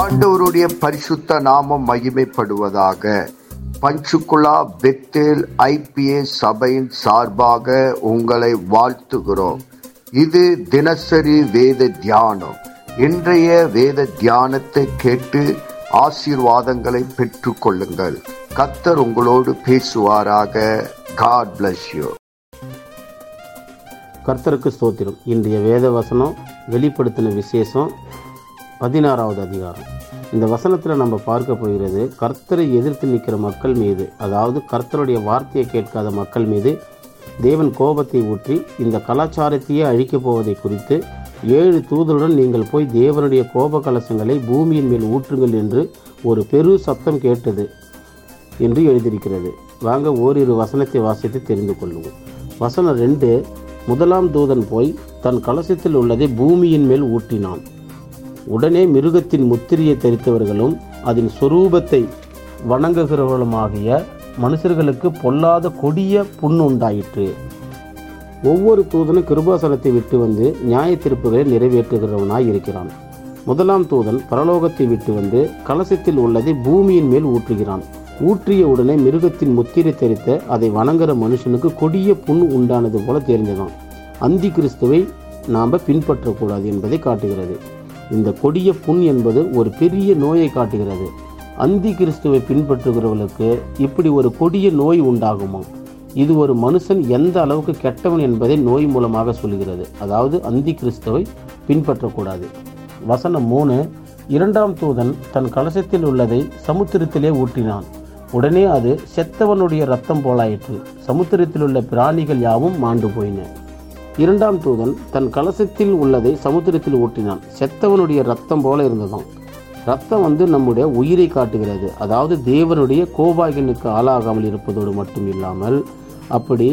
ஆண்டவருடைய பரிசுத்த நாமம் மகிமைப்படுவதாக. பஞ்சுகுலா பெத்தேல் ஐபிஏ சபையின் சார்பாக உங்களை வாழ்த்துகிறோம். இது தினசரி வேத தியானம். இன்றைய வேத தியானத்தை கேட்டு ஆசீர்வாதங்களை பெற்று கொள்ளுங்கள். கத்தர் உங்களோடு பேசுவாராக. காட் பிளஸ் யூ கர்த்தருக்கு ஸ்தோத்திரம். இன்றைய வேத வசனம் வெளிப்படுத்தின விசேஷம் பதினாறாவது அதிகாரம். இந்த வசனத்தில் நம்ம பார்க்க போகிறது கர்த்தரை எதிர்த்து நிற்கிற மக்கள் மீது அதாவது கர்த்தருடைய வார்த்தையை கேட்காத மக்கள் மீது தேவன் கோபத்தை ஊற்றி இந்த கலாச்சாரத்தையே அழிக்கப் போவதை குறித்து ஏழு தூதருடன் நீங்கள் போய் தேவனுடைய கோப கலசங்களை பூமியின் மேல் ஊற்றுங்கள் என்று ஒரு பெரு சத்தம் கேட்டது என்று எழுதியிருக்கிறது. வாங்க ஓரிரு வசனத்தை வாசித்து தெரிந்து கொள்ளுவோம் வசனம் ரெண்டு முதலாம் தூதன் போய் தன் கலசத்தில் உள்ளதை பூமியின் மேல் ஊற்றினான். உடனே மிருகத்தின் முத்திரையை தரித்தவர்களும் அதன் சொரூபத்தை வணங்குகிறவர்களுமாகிய மனுஷர்களுக்கு பொல்லாத கொடிய புண் உண்டாயிற்று. ஒவ்வொரு தூதனும் கிருபாசனத்தை விட்டு வந்து நியாய தீர்ப்புகளை நிறைவேற்றுகிறவனாய் இருக்கிறான். முதலாம் தூதன் பரலோகத்தை விட்டு வந்து கலசத்தில் உள்ளதை பூமியின் மேல் ஊற்றுகிறான். ஊற்றிய உடனே மிருகத்தின் முத்திரை தெரித்த அதை வணங்குற மனுஷனுக்கு கொடிய புண் உண்டானது போல தெரிஞ்சதாம் அந்தி கிறிஸ்துவை நாம் பின்பற்றக்கூடாது என்பதை காட்டுகிறது. இந்த கொடிய புண் என்பது ஒரு பெரிய நோயை காட்டுகிறது. அந்தி கிறிஸ்துவை பின்பற்றுகிறவர்களுக்கு இப்படி ஒரு கொடிய நோய் உண்டாகுமா? இது ஒரு மனுஷன் எந்த அளவுக்கு கெட்டவன் என்பதை நோய் மூலமாக சொல்கிறது. அதாவது அந்தி கிறிஸ்துவை பின்பற்றக்கூடாது. வசனம் மூணு இரண்டாம் தூதன் தன் கலசத்தில் உள்ளதை சமுத்திரத்திலே ஊற்றினான் உடனே அது செத்தவனுடைய ரத்தம் போலாயிற்று. சமுத்திரத்தில் உள்ள பிராணிகள் யாவும் மாண்டு போயின. இரண்டாம் தூதன் தன் கலசத்தில் உள்ளதை சமுத்திரத்தில் ஊற்றினான் செத்தவனுடைய ரத்தம் போல இருந்ததாம். ரத்தம் வந்து நம்முடைய உயிரை காட்டுகிறது. அதாவது தேவனுடைய கோபாகினுக்கு ஆளாகாமல் இருப்பதோடு மட்டும் இல்லாமல் அப்படி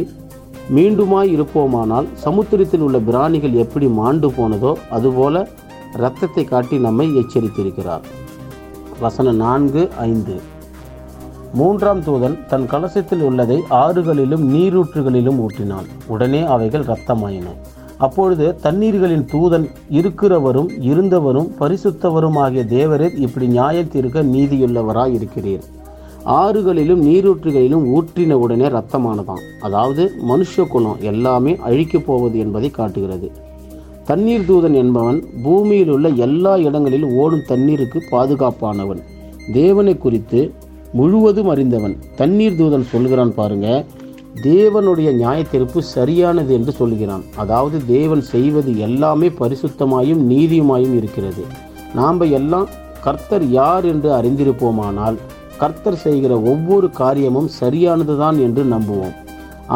மீண்டுமாய் இருப்போமானால் சமுத்திரத்தில் உள்ள பிராணிகள் எப்படி மாண்டு போனதோ அதுபோல இரத்தத்தை காட்டி நம்மை எச்சரித்திருக்கிறார். வசனம் நான்கு ஐந்து. மூன்றாம் தூதன் தன் கலசத்தில் உள்ளதை ஆறுகளிலும் நீரூற்றுகளிலும் ஊற்றினான். உடனே அவைகள் இரத்தமாயின. அப்பொழுது தண்ணீர்களின் தூதன் இருக்கிறவரும் இருந்தவரும் பரிசுத்தவரும் ஆகிய தேவரே இப்படி நியாயத்திற்க நீதியுள்ளவராய் இருக்கிறீர். ஆறுகளிலும் நீரூற்றுகளிலும் ஊற்றின உடனே ரத்தமானதாம் அதாவது மனுஷ குலம் எல்லாமே அழிக்கப் போவது என்பதை காட்டுகிறது. தண்ணீர் தூதன் என்பவன் பூமியில் உள்ள எல்லா இடங்களிலும் ஓடும் தண்ணீருக்கு பாதுகாப்பானவன். தேவனை குறித்து முழுவதும் அறிந்தவன். தண்ணீர் தூதன் சொல்கிறான் பாருங்க தேவனுடைய நியாயத்தீர்ப்பு சரியானது என்று சொல்கிறான் அதாவது தேவன் செய்வது எல்லாமே பரிசுத்தமாயும் நீதியுமாயும் இருக்கிறது. நாம் எல்லாம் கர்த்தர் யார் என்று அறிந்திருப்போமானால் கர்த்தர் செய்கிற ஒவ்வொரு காரியமும் சரியானதுதான் என்று நம்புவோம்.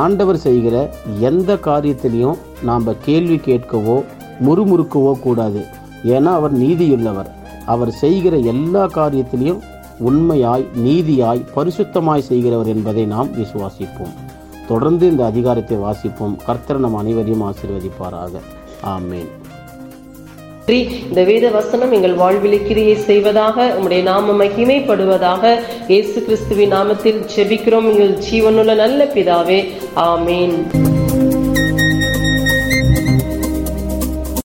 ஆண்டவர் செய்கிற எந்த காரியத்திலையும் நாம் கேள்வி கேட்கவோ முறுமுறுக்கவோ கூடாது. ஏன்னா அவர் நீதியுள்ளவர். அவர் செய்கிற எல்லா காரியத்திலையும் உண்மையாய் நீதியாய் பரிசுத்தமாய் செய்கிறவர் என்பதை நாம் விசுவாசிப்போம். தொடர்ந்து இந்த அதிகாரத்தை வாசிப்போம். கர்த்தர் நம் அனைவரையும் ஆசீர்வதிப்பாராக. ஆமேன். இந்த வேத வசனம் எங்கள் வாழ்வில் கிரியை செய்வதாக உம்முடைய நாம மகிமைப்படுவதாக இயேசு கிறிஸ்துவின் நாமத்தில் செபிக்கிறோம் எங்கள் ஜீவனுள்ள நல்ல பிதாவே ஆமேன்.